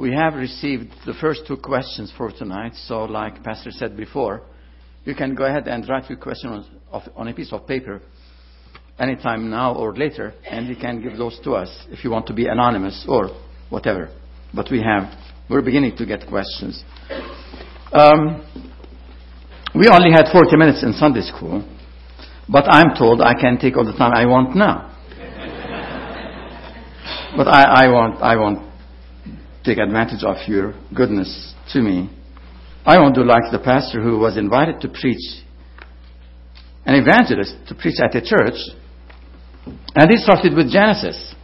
We have received the first two questions for tonight, so like Pastor said before, you can go ahead and write your question on, of, on a piece of paper anytime now or later, and you can give those to us if you want to be anonymous or whatever. But we have, we're beginning to get questions. Um, we only had 40 minutes in Sunday school, but I'm told I can take all the time I want now. but I, I won't, I won't take advantage of your goodness to me. I won't do like the pastor who was invited to preach, an evangelist to preach at a church, and he started with Genesis.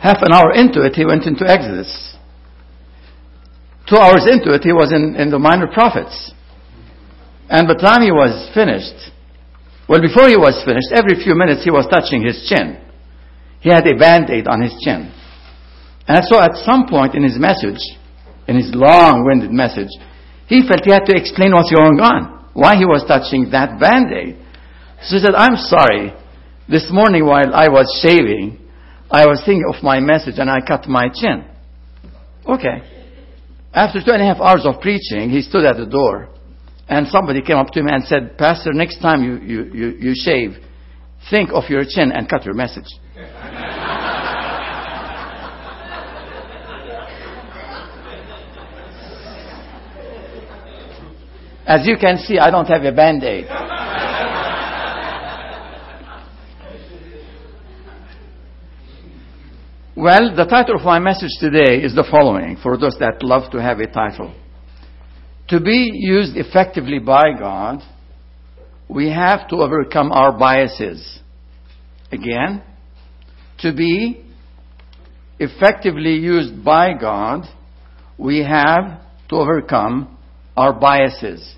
Half an hour into it, he went into Exodus. Two hours into it, he was in, in the minor prophets. And by the time he was finished, well, before he was finished, every few minutes he was touching his chin. He had a band-aid on his chin. And so at some point in his message, in his long-winded message, he felt he had to explain what's going on, why he was touching that band-aid. So he said, I'm sorry. This morning while I was shaving, I was thinking of my message and I cut my chin. Okay. After two and a half hours of preaching, he stood at the door and somebody came up to him and said, Pastor, next time you, you, you, you shave, think of your chin and cut your message. As you can see, I don't have a band aid. well, the title of my message today is the following for those that love to have a title. To be used effectively by God, we have to overcome our biases. Again, to be effectively used by God, we have to overcome our biases.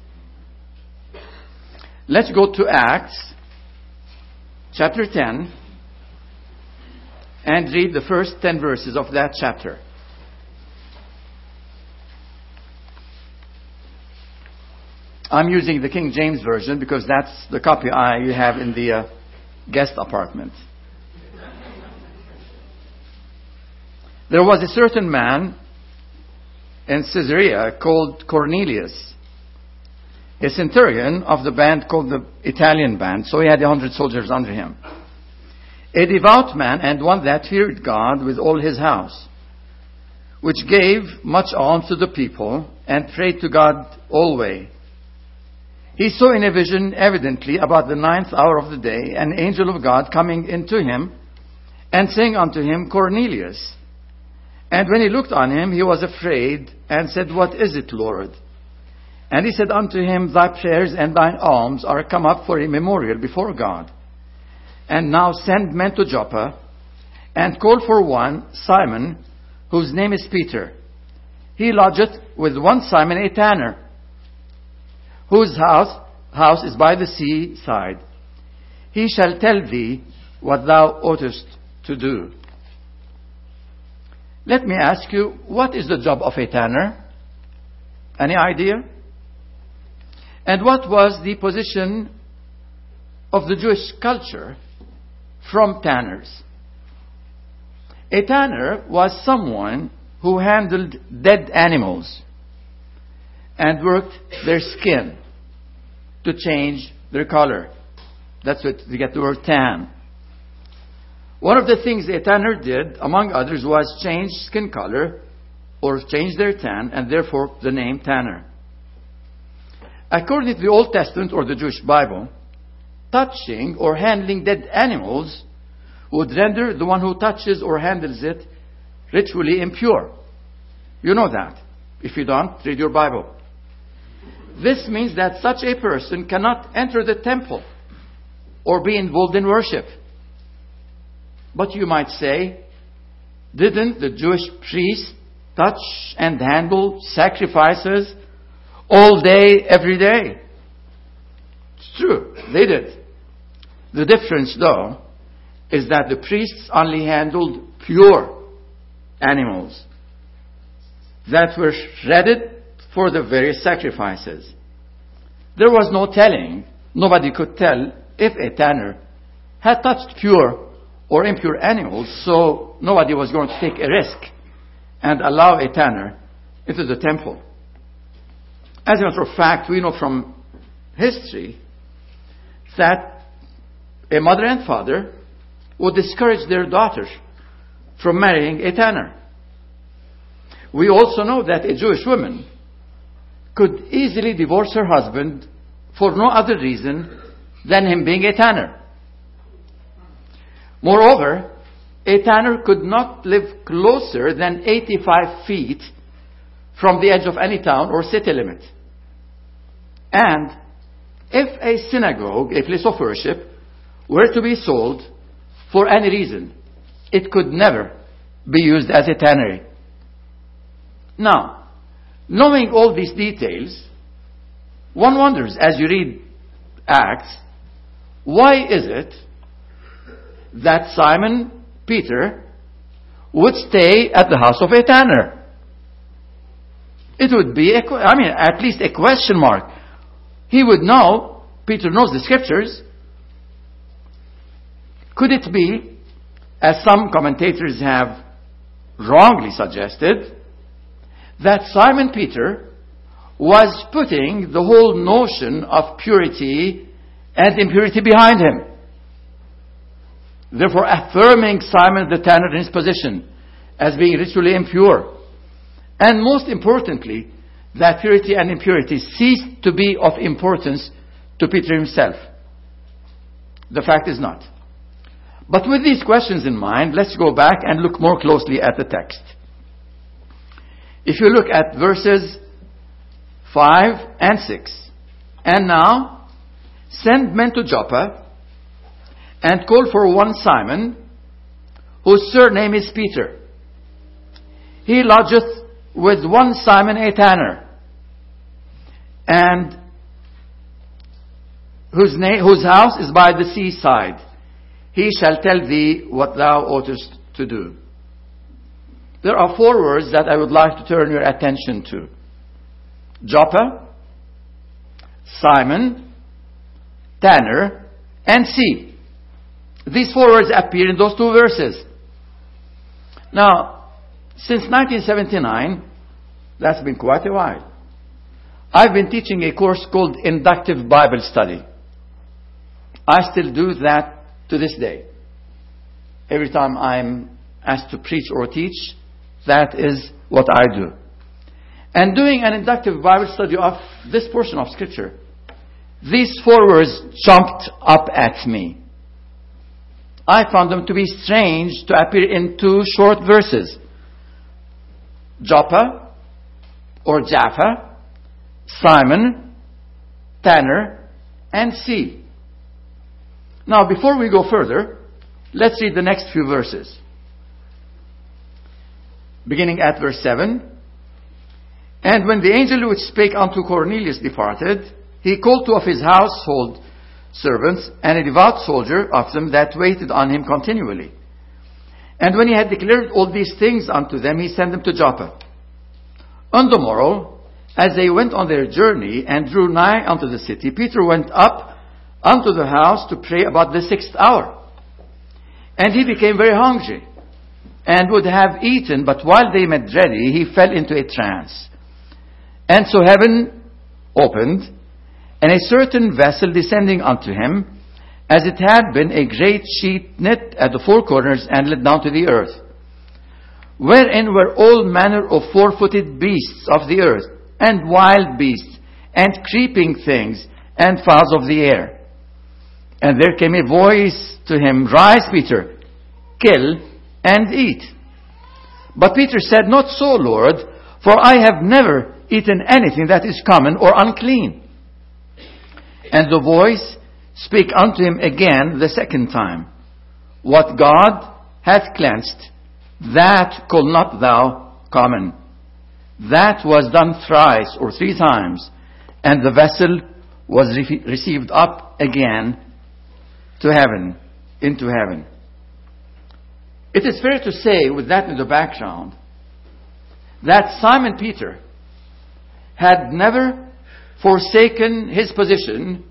Let's go to Acts chapter 10 and read the first 10 verses of that chapter. I'm using the King James Version because that's the copy I have in the uh, guest apartment. There was a certain man in Caesarea called Cornelius a centurion of the band called the Italian band, so he had a hundred soldiers under him. A devout man and one that feared God with all his house, which gave much alms to the people and prayed to God always. He saw in a vision evidently about the ninth hour of the day an angel of God coming into him and saying unto him, Cornelius. And when he looked on him, he was afraid and said, What is it, Lord? And he said unto him, Thy prayers and thine alms are come up for a memorial before God. And now send men to Joppa, and call for one, Simon, whose name is Peter. He lodgeth with one Simon a tanner, whose house, house is by the sea side. He shall tell thee what thou oughtest to do. Let me ask you, what is the job of a tanner? Any idea? And what was the position of the Jewish culture from tanners? A tanner was someone who handled dead animals and worked their skin to change their color. That's what you get the word tan. One of the things a tanner did, among others, was change skin color or change their tan, and therefore the name tanner. According to the Old Testament or the Jewish Bible, touching or handling dead animals would render the one who touches or handles it ritually impure. You know that. If you don't, read your Bible. This means that such a person cannot enter the temple or be involved in worship. But you might say, didn't the Jewish priests touch and handle sacrifices all day, every day. It's true, they did. The difference, though, is that the priests only handled pure animals that were shredded for the various sacrifices. There was no telling, nobody could tell if a tanner had touched pure or impure animals, so nobody was going to take a risk and allow a tanner into the temple. As a matter of fact, we know from history that a mother and father would discourage their daughters from marrying a tanner. We also know that a Jewish woman could easily divorce her husband for no other reason than him being a tanner. Moreover, a tanner could not live closer than 85 feet from the edge of any town or city limit. And if a synagogue, a place of worship, were to be sold for any reason, it could never be used as a tannery. Now, knowing all these details, one wonders as you read Acts, why is it that Simon Peter would stay at the house of a tanner? It would be, a, I mean, at least a question mark. He would know, Peter knows the scriptures. Could it be, as some commentators have wrongly suggested, that Simon Peter was putting the whole notion of purity and impurity behind him. Therefore, affirming Simon the tanner in his position as being ritually impure. And most importantly, that purity and impurity ceased to be of importance to Peter himself. The fact is not. But with these questions in mind, let's go back and look more closely at the text. If you look at verses 5 and 6, and now send men to Joppa and call for one Simon, whose surname is Peter. He lodgeth with one Simon a tanner, and whose, name, whose house is by the seaside. He shall tell thee what thou oughtest to do. There are four words that I would like to turn your attention to. Joppa, Simon, Tanner, and Sea. These four words appear in those two verses. Now, since 1979, that's been quite a while. I've been teaching a course called Inductive Bible Study. I still do that to this day. Every time I'm asked to preach or teach, that is what I do. And doing an inductive Bible study of this portion of Scripture, these four words jumped up at me. I found them to be strange to appear in two short verses. Joppa or Jaffa, Simon, Tanner, and Sea. Now, before we go further, let's read the next few verses. Beginning at verse 7. And when the angel which spake unto Cornelius departed, he called two of his household servants and a devout soldier of them that waited on him continually. And when he had declared all these things unto them, he sent them to Joppa. On the morrow, as they went on their journey and drew nigh unto the city, Peter went up unto the house to pray about the sixth hour. And he became very hungry and would have eaten, but while they made ready, he fell into a trance. And so heaven opened, and a certain vessel descending unto him, as it had been a great sheet knit at the four corners and let down to the earth, wherein were all manner of four footed beasts of the earth, and wild beasts, and creeping things, and fowls of the air. And there came a voice to him, Rise, Peter, kill and eat. But Peter said, Not so, Lord, for I have never eaten anything that is common or unclean. And the voice spake unto him again the second time, What God hath cleansed, that call not thou common. That was done thrice or three times, and the vessel was re- received up again to heaven, into heaven. It is fair to say, with that in the background, that Simon Peter had never forsaken his position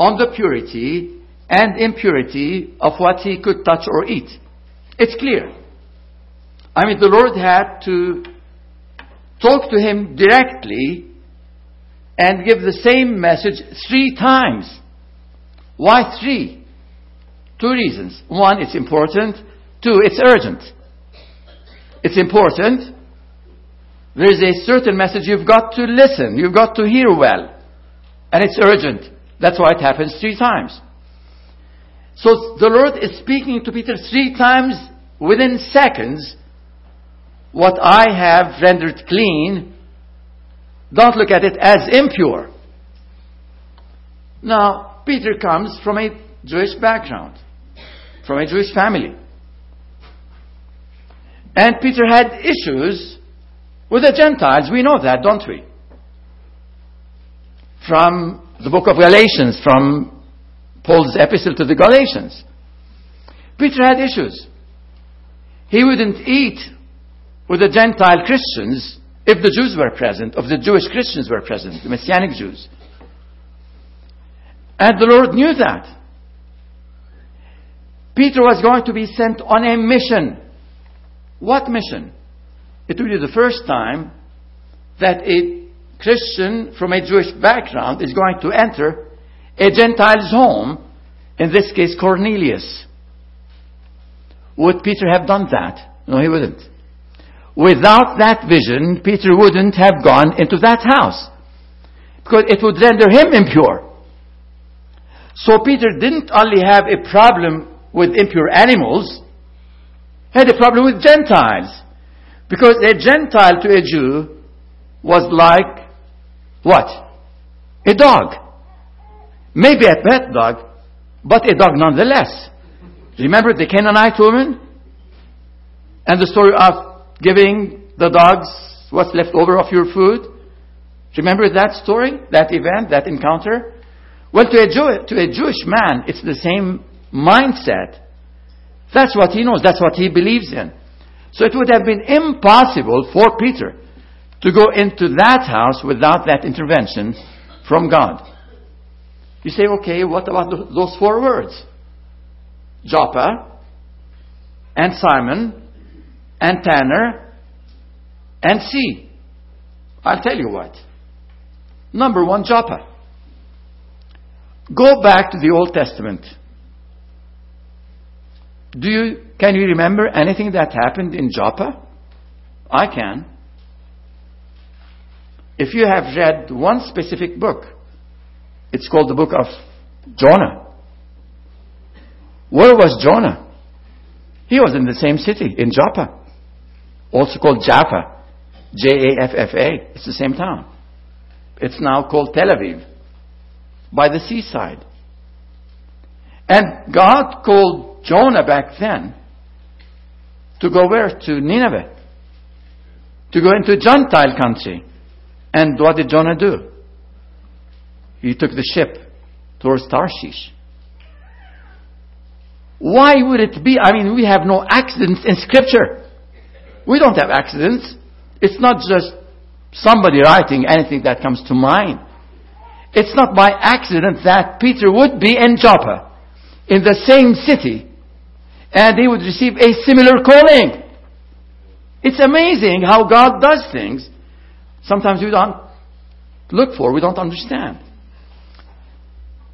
on the purity and impurity of what he could touch or eat. It's clear. I mean, the Lord had to talk to him directly and give the same message three times. Why three? Two reasons. One, it's important. Two, it's urgent. It's important. There is a certain message you've got to listen. You've got to hear well. And it's urgent. That's why it happens three times. So the Lord is speaking to Peter three times within seconds. What I have rendered clean, don't look at it as impure. Now, Peter comes from a Jewish background, from a Jewish family. And Peter had issues with the Gentiles. We know that, don't we? From the book of Galatians, from Paul's epistle to the Galatians. Peter had issues. He wouldn't eat with the Gentile Christians if the Jews were present, if the Jewish Christians were present, the Messianic Jews. And the Lord knew that. Peter was going to be sent on a mission. What mission? It will be the first time that a Christian from a Jewish background is going to enter a Gentile's home, in this case Cornelius. Would Peter have done that? No, he wouldn't. Without that vision, Peter wouldn't have gone into that house. Because it would render him impure. So Peter didn't only have a problem with impure animals, he had a problem with Gentiles. Because a Gentile to a Jew was like what? A dog. Maybe a pet dog, but a dog nonetheless. Remember the Canaanite woman? And the story of giving the dogs what's left over of your food? Remember that story, that event, that encounter? Well, to a, Jew, to a Jewish man, it's the same mindset. That's what he knows, that's what he believes in. So it would have been impossible for Peter to go into that house without that intervention from God. You say, okay, what about those four words? Joppa, and Simon, and Tanner, and sea. I'll tell you what. Number one, Joppa. Go back to the Old Testament. Do you, can you remember anything that happened in Joppa? I can. If you have read one specific book, it's called the book of Jonah. Where was Jonah? He was in the same city, in Joppa. Also called Jaffa. J-A-F-F-A. It's the same town. It's now called Tel Aviv. By the seaside. And God called Jonah back then to go where? To Nineveh. To go into Gentile country. And what did Jonah do? he took the ship towards Tarshish. Why would it be? I mean, we have no accidents in Scripture. We don't have accidents. It's not just somebody writing anything that comes to mind. It's not by accident that Peter would be in Joppa, in the same city, and he would receive a similar calling. It's amazing how God does things. Sometimes we don't look for, we don't understand.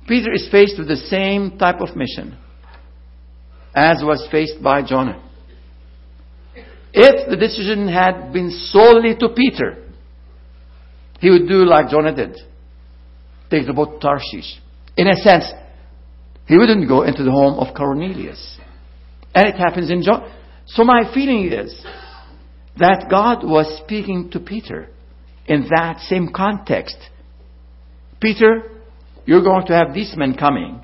Peter is faced with the same type of mission as was faced by Jonah. If the decision had been solely to Peter, he would do like Jonah did take the boat to Tarshish. In a sense, he wouldn't go into the home of Cornelius. And it happens in John. So my feeling is that God was speaking to Peter in that same context. Peter, you're going to have these men coming,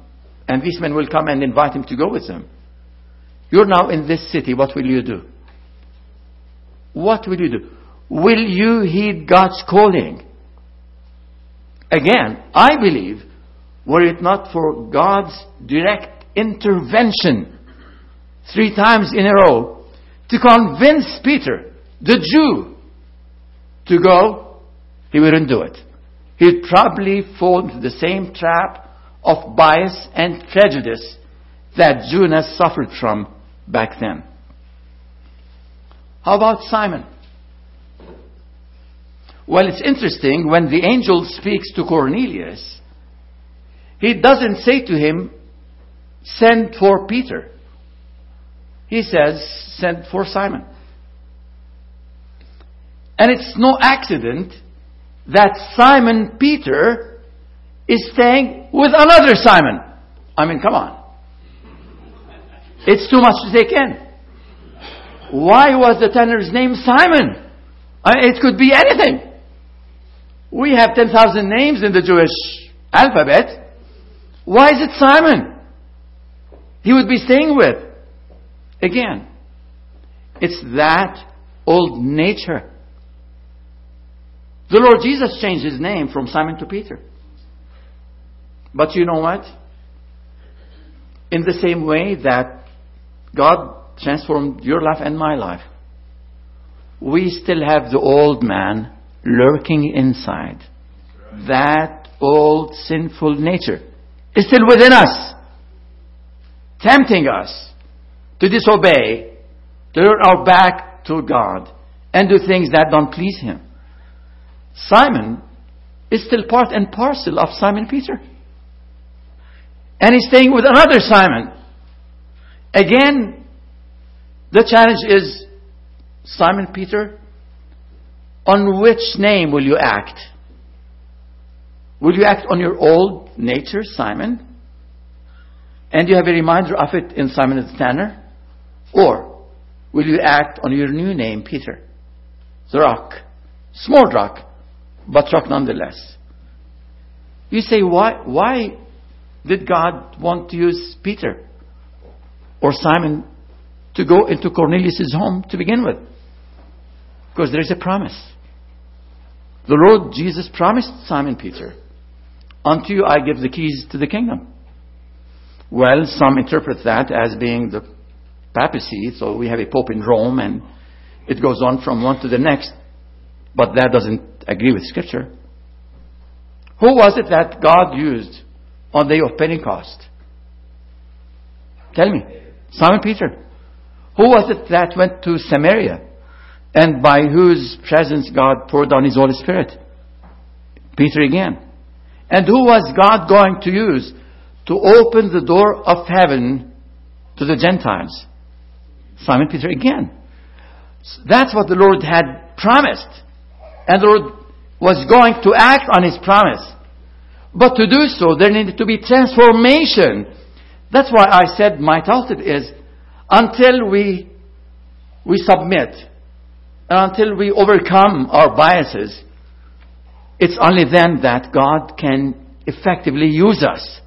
and these men will come and invite him to go with them. You're now in this city. What will you do? What will you do? Will you heed God's calling? Again, I believe, were it not for God's direct intervention three times in a row to convince Peter, the Jew, to go, he wouldn't do it he'd probably fall into the same trap of bias and prejudice that Jonas suffered from back then. How about Simon? Well, it's interesting when the angel speaks to Cornelius, he doesn't say to him, Send for Peter. He says, Send for Simon. And it's no accident that Simon Peter is staying with another Simon. I mean, come on. It's too much to take in. Why was the tanner's name Simon? I mean, it could be anything. We have 10,000 names in the Jewish alphabet. Why is it Simon? He would be staying with. Again, it's that old nature. The Lord Jesus changed his name from Simon to Peter. But you know what? In the same way that God transformed your life and my life, we still have the old man lurking inside. That old sinful nature is still within us, tempting us to disobey, turn our back to God, and do things that don't please Him. Simon is still part and parcel of Simon Peter. And he's staying with another Simon. Again, the challenge is Simon Peter, on which name will you act? Will you act on your old nature, Simon? And you have a reminder of it in Simon the Tanner? Or will you act on your new name, Peter? The rock. Small rock, but rock nonetheless. You say, why, why did God want to use Peter or Simon to go into Cornelius' home to begin with? Because there is a promise. The Lord Jesus promised Simon Peter, Unto you I give the keys to the kingdom. Well, some interpret that as being the papacy, so we have a pope in Rome and it goes on from one to the next. But that doesn't agree with Scripture. Who was it that God used on the day of Pentecost? Tell me. Simon Peter. Who was it that went to Samaria and by whose presence God poured down His Holy Spirit? Peter again. And who was God going to use to open the door of heaven to the Gentiles? Simon Peter again. That's what the Lord had promised. And the Lord was going to act on His promise. But to do so, there needed to be transformation. That's why I said my title is until we, we submit and until we overcome our biases, it's only then that God can effectively use us.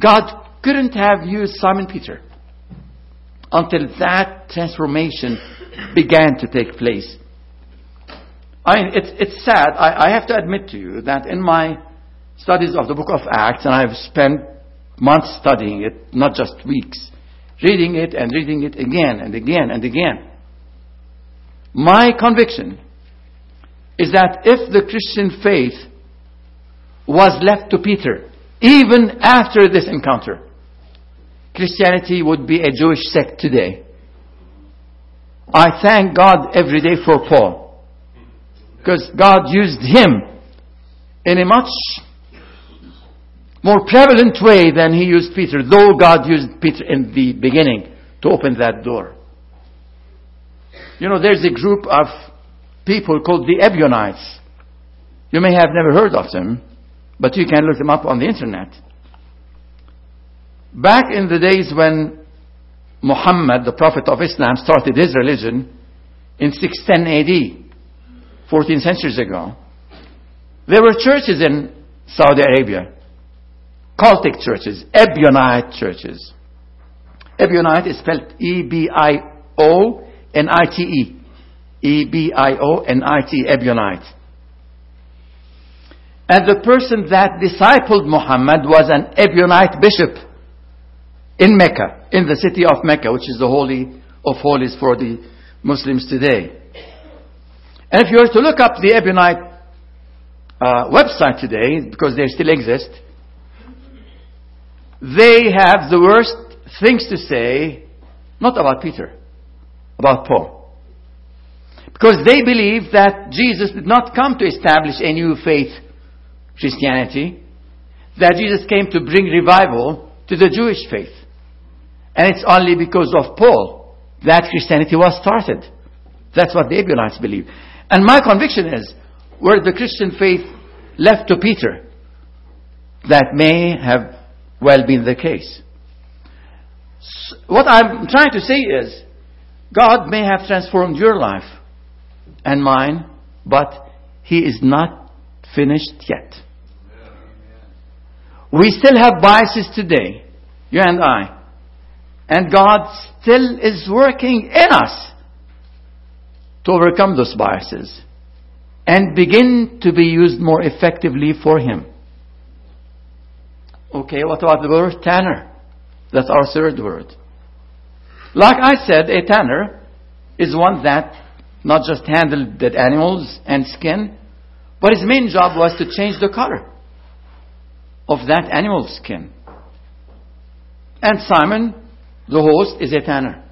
God couldn't have used Simon Peter until that transformation began to take place. I mean, it's, it's sad. I, I have to admit to you that in my studies of the book of Acts, and I've spent months studying it, not just weeks, reading it and reading it again and again and again. My conviction is that if the Christian faith was left to Peter, even after this encounter, Christianity would be a Jewish sect today. I thank God every day for Paul because God used him in a much more prevalent way than he used Peter, though God used Peter in the beginning to open that door. You know, there's a group of people called the Ebionites. You may have never heard of them, but you can look them up on the internet. Back in the days when Muhammad, the Prophet of Islam, started his religion in 610 AD, 14 centuries ago, there were churches in Saudi Arabia, cultic churches, Ebionite churches. Ebionite is spelled E-B-I-O-N-I-T-E. E-B-I-O-N-I-T, Ebionite. And the person that discipled Muhammad was an Ebionite bishop in Mecca, in the city of Mecca, which is the holy of holies for the Muslims today. And if you were to look up the Ebionite uh, website today, because they still exist, they have the worst things to say, not about Peter, about Paul. Because they believe that Jesus did not come to establish a new faith, Christianity, that Jesus came to bring revival to the Jewish faith. And it's only because of Paul that Christianity was started. That's what the Ebionites believe. And my conviction is, were the Christian faith left to Peter, that may have well been the case. What I'm trying to say is, God may have transformed your life and mine, but He is not finished yet. We still have biases today, you and I. And God still is working in us to overcome those biases and begin to be used more effectively for Him. Okay, what about the word tanner? That's our third word. Like I said, a tanner is one that not just handled dead animals and skin, but his main job was to change the color of that animal's skin. And Simon, the host, is a tanner.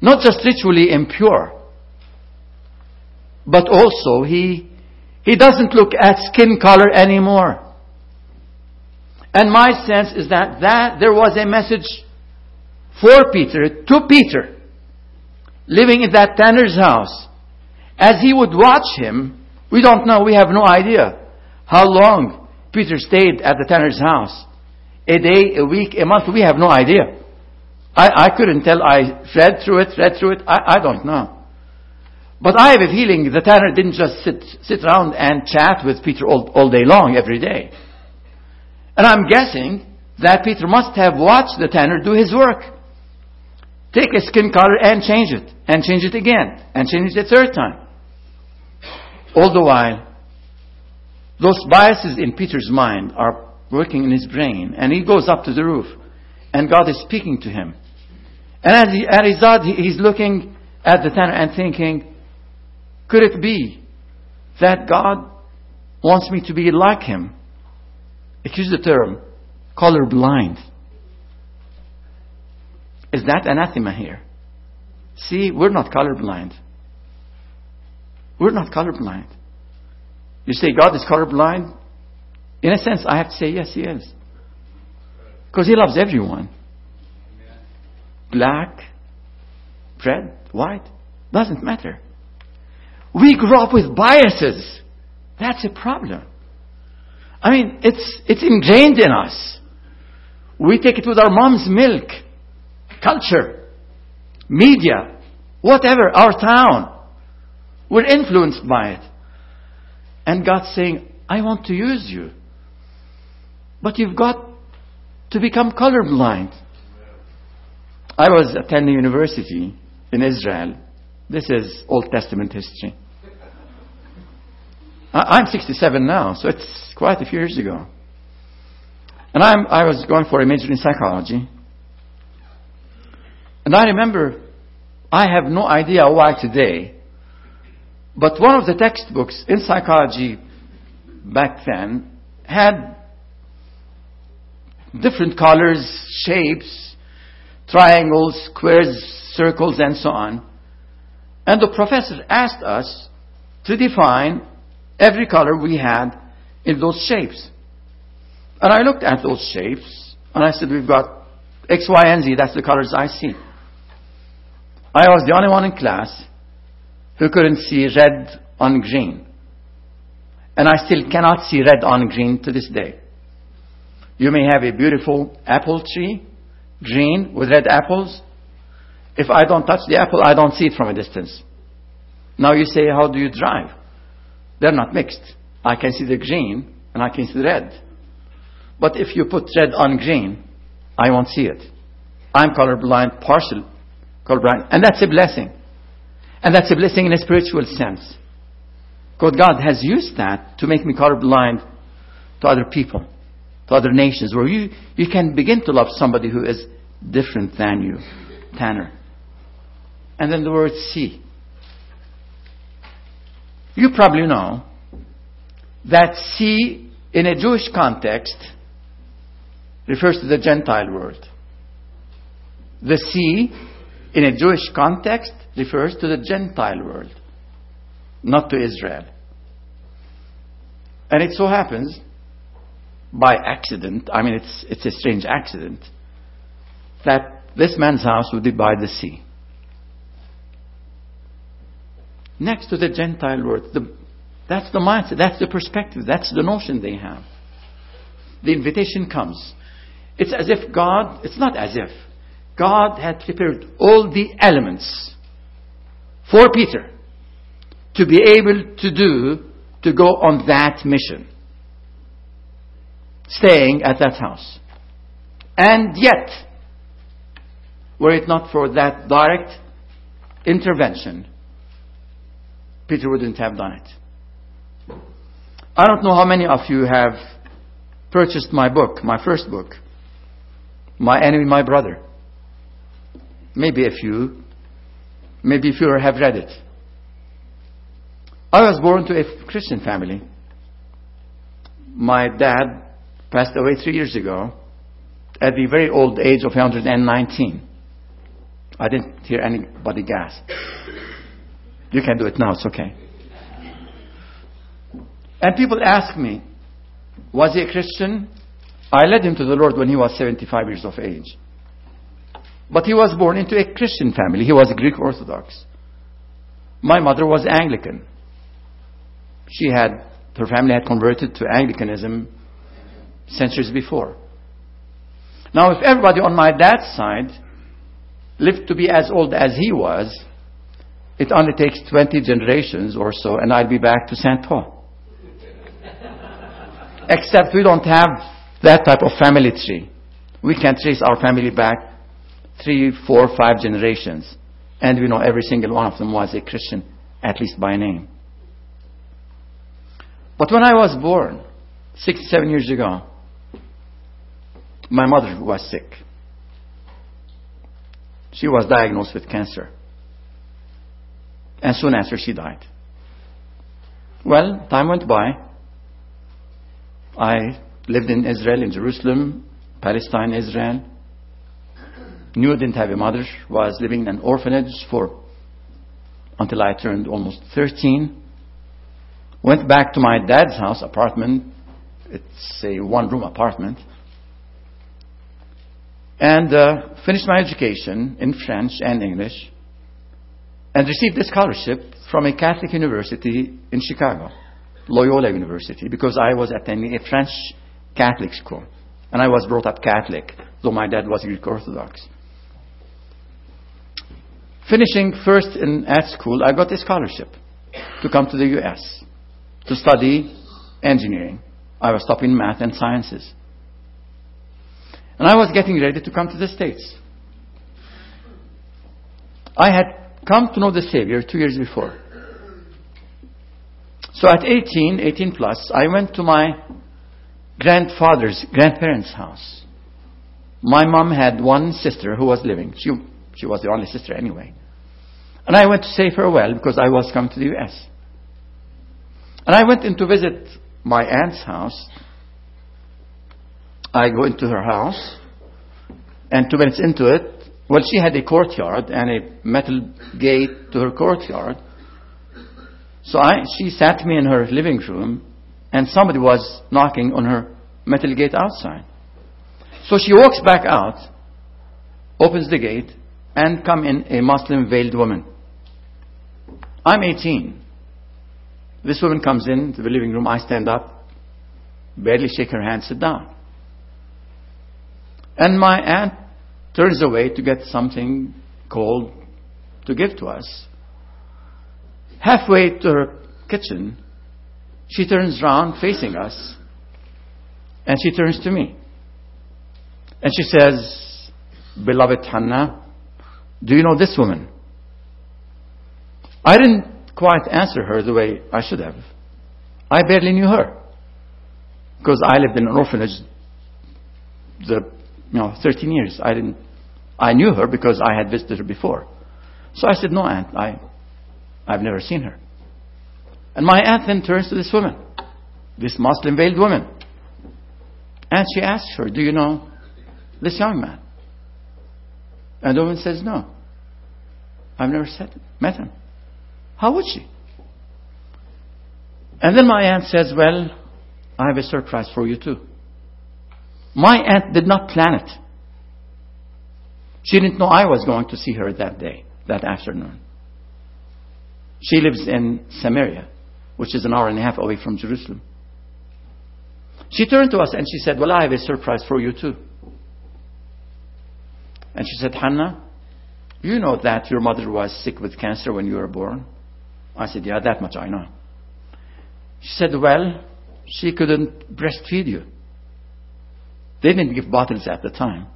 Not just ritually impure, but also he, he doesn't look at skin color anymore. And my sense is that, that there was a message for Peter, to Peter, living in that tanner's house. As he would watch him, we don't know, we have no idea how long Peter stayed at the tanner's house. A day, a week, a month, we have no idea. I, I couldn't tell. I read through it, read through it. I, I don't know. But I have a feeling the tanner didn't just sit, sit around and chat with Peter all, all day long, every day. And I'm guessing that Peter must have watched the tanner do his work. Take a skin color and change it, and change it again, and change it a third time. All the while, those biases in Peter's mind are working in his brain, and he goes up to the roof, and God is speaking to him. And as, he, as he's looking at the tanner and thinking, could it be that God wants me to be like Him? Excuse the term, colorblind. Is that anathema here? See, we're not colorblind. We're not colorblind. You say God is colorblind? In a sense, I have to say yes, He is. Because He loves everyone. Black, red, white, doesn't matter. We grow up with biases. That's a problem. I mean, it's, it's ingrained in us. We take it with our mom's milk, culture, media, whatever, our town. We're influenced by it. And God's saying, I want to use you. But you've got to become colorblind. I was attending university in Israel. This is Old Testament history. I'm 67 now, so it's quite a few years ago. And I'm, I was going for a major in psychology. And I remember, I have no idea why today, but one of the textbooks in psychology back then had different colors, shapes, triangles, squares, circles, and so on. And the professor asked us to define every color we had in those shapes. And I looked at those shapes and I said, We've got X, Y, and Z. That's the colors I see. I was the only one in class who couldn't see red on green. And I still cannot see red on green to this day. You may have a beautiful apple tree, green with red apples. If I don't touch the apple, I don't see it from a distance. Now you say, How do you drive? They're not mixed. I can sea the green and I can see the red. But if you put red on green, I won't see it. I'm colorblind, partial colorblind. And that's a blessing. And that's a blessing in a spiritual sense. Because God has used that to make me colorblind to other people, to other nations, where you, you can begin to love somebody who is different than you. Tanner. And then the word see. You probably know that sea in a Jewish context refers to the Gentile world. The sea in a Jewish context refers to the Gentile world, not to Israel. And it so happens, by accident, I mean, it's, it's a strange accident, that this man's house would be by the sea. Next to the Gentile world. The, that's the mindset, that's the perspective, that's the notion they have. The invitation comes. It's as if God, it's not as if, God had prepared all the elements for Peter to be able to do, to go on that mission. Staying at that house. And yet, were it not for that direct intervention, Peter wouldn't have done it. I don't know how many of you have purchased my book, my first book, My Enemy, My Brother. Maybe a few. Maybe a few have read it. I was born to a Christian family. My dad passed away three years ago at the very old age of 119. I didn't hear anybody gasp. You can do it now, it's okay. And people ask me, was he a Christian? I led him to the Lord when he was 75 years of age. But he was born into a Christian family. He was Greek Orthodox. My mother was Anglican. She had, her family had converted to Anglicanism centuries before. Now, if everybody on my dad's side lived to be as old as he was, it only takes 20 generations or so, and I'll be back to St. Paul. Except we don't have that type of family tree. We can trace our family back three, four, five generations. And we know every single one of them was a Christian, at least by name. But when I was born, 67 years ago, my mother was sick. She was diagnosed with cancer. And soon after, she died. Well, time went by. I lived in Israel, in Jerusalem, Palestine, Israel. Knew I didn't have a mother. Was living in an orphanage for until I turned almost 13. Went back to my dad's house, apartment. It's a one-room apartment. And uh, finished my education in French and English and received a scholarship from a Catholic university in Chicago, Loyola University, because I was attending a French Catholic school. And I was brought up Catholic, though my dad was Greek Orthodox. Finishing first in at school, I got a scholarship to come to the U.S. to study engineering. I was stopping math and sciences. And I was getting ready to come to the States. I had come to know the Savior two years before. So at 18, 18 plus, I went to my grandfather's, grandparents' house. My mom had one sister who was living. She, she was the only sister anyway. And I went to say farewell because I was coming to the U.S. And I went in to visit my aunt's house. I go into her house, and two minutes into it, well, she had a courtyard and a metal gate to her courtyard. So I, she sat me in her living room, and somebody was knocking on her metal gate outside. So she walks back out, opens the gate, and come in a Muslim veiled woman. I'm 18. This woman comes in to the living room. I stand up, barely shake her hand, sit down. And my aunt turns away to get something cold to give to us. Halfway to her kitchen, she turns round facing us and she turns to me. And she says, Beloved Hannah, do you know this woman? I didn't quite answer her the way I should have. I barely knew her because I lived in an orphanage the you know 13 years. I didn't I knew her because I had visited her before. So I said, No, aunt, I, I've never seen her. And my aunt then turns to this woman, this Muslim veiled woman. And she asks her, Do you know this young man? And the woman says, No. I've never met him. How would she? And then my aunt says, Well, I have a surprise for you too. My aunt did not plan it. She didn't know I was going to see her that day, that afternoon. She lives in Samaria, which is an hour and a half away from Jerusalem. She turned to us and she said, Well, I have a surprise for you too. And she said, Hannah, you know that your mother was sick with cancer when you were born? I said, Yeah, that much I know. She said, Well, she couldn't breastfeed you. They didn't give bottles at the time.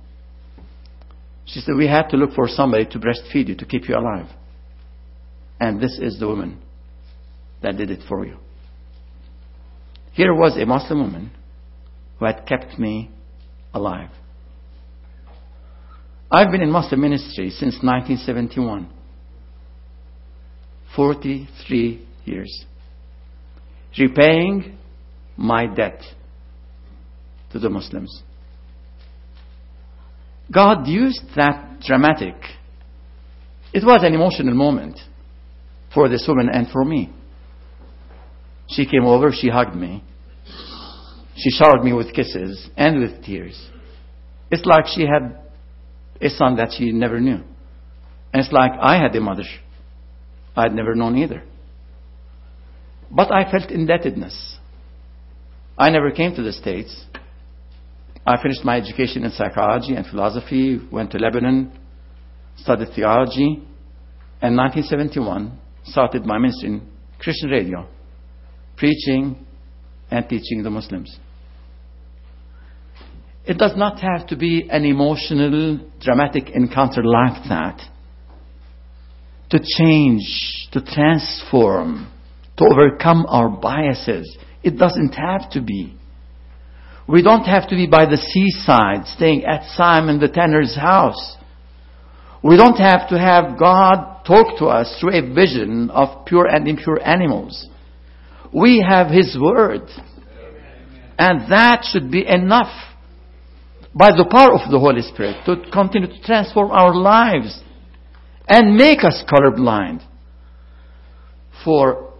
She said, We had to look for somebody to breastfeed you, to keep you alive. And this is the woman that did it for you. Here was a Muslim woman who had kept me alive. I've been in Muslim ministry since 1971. 43 years. Repaying my debt to the Muslims. God used that dramatic. It was an emotional moment for this woman and for me. She came over, she hugged me. She showered me with kisses and with tears. It's like she had a son that she never knew. And it's like I had a mother I had never known either. But I felt indebtedness. I never came to the States. I finished my education in psychology and philosophy, went to Lebanon, studied theology, and 1971 started my ministry in Christian radio, preaching and teaching the Muslims. It does not have to be an emotional, dramatic encounter like that to change, to transform, to overcome our biases. It doesn't have to be. We don't have to be by the seaside, staying at Simon the tanner's house. We don't have to have God talk to us through a vision of pure and impure animals. We have His Word. And that should be enough by the power of the Holy Spirit to continue to transform our lives and make us colorblind. For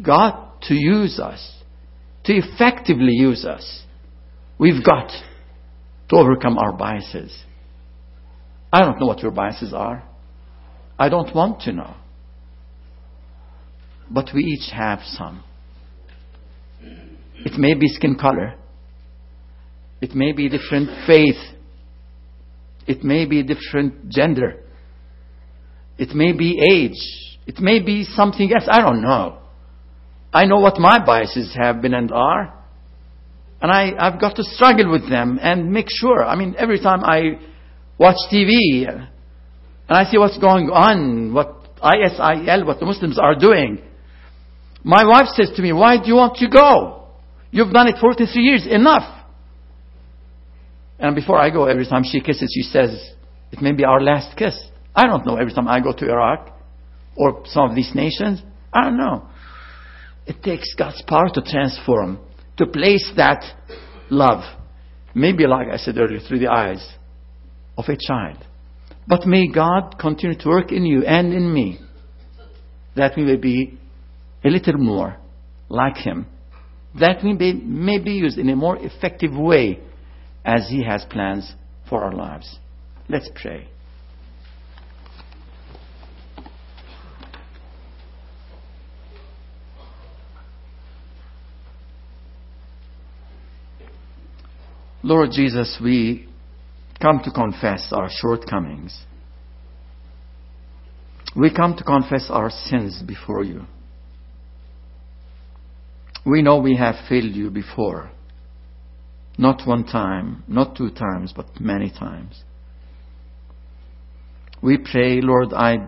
God to use us, to effectively use us, we've got to overcome our biases. I don't know what your biases are. I don't want to know. But we each have some. It may be skin color. It may be different faith. It may be different gender. It may be age. It may be something else. I don't know. I know what my biases have been and are. And I, I've got to struggle with them and make sure. I mean, every time I watch TV and I see what's going on, what ISIL, what the Muslims are doing, my wife says to me, Why do you want to go? You've done it 43 years, enough. And before I go, every time she kisses, she says, It may be our last kiss. I don't know every time I go to Iraq or some of these nations. I don't know. It takes God's power to transform, to place that love. Maybe, like I said earlier, through the eyes of a child. But may God continue to work in you and in me that we may be a little more like Him, that we may, may be used in a more effective way as He has plans for our lives. Let's pray. Lord Jesus, we come to confess our shortcomings. We come to confess our sins before you. We know we have failed you before. Not one time, not two times, but many times. We pray, Lord, I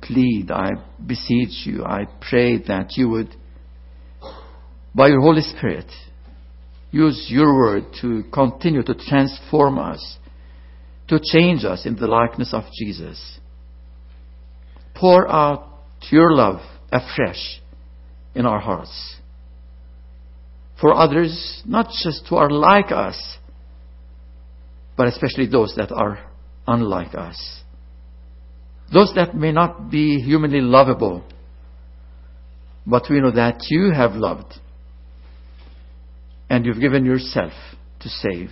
plead, I beseech you, I pray that you would, by your Holy Spirit, use your word to continue to transform us, to change us in the likeness of Jesus. Pour out your love afresh in our hearts for others, not just who are like us, but especially those that are unlike us. those that may not be humanly lovable, but we know that you have loved and you've given yourself to save.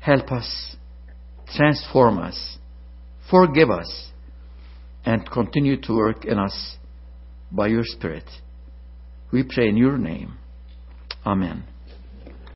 Help us, transform us, forgive us, and continue to work in us by your Spirit. We pray in your name. Amen.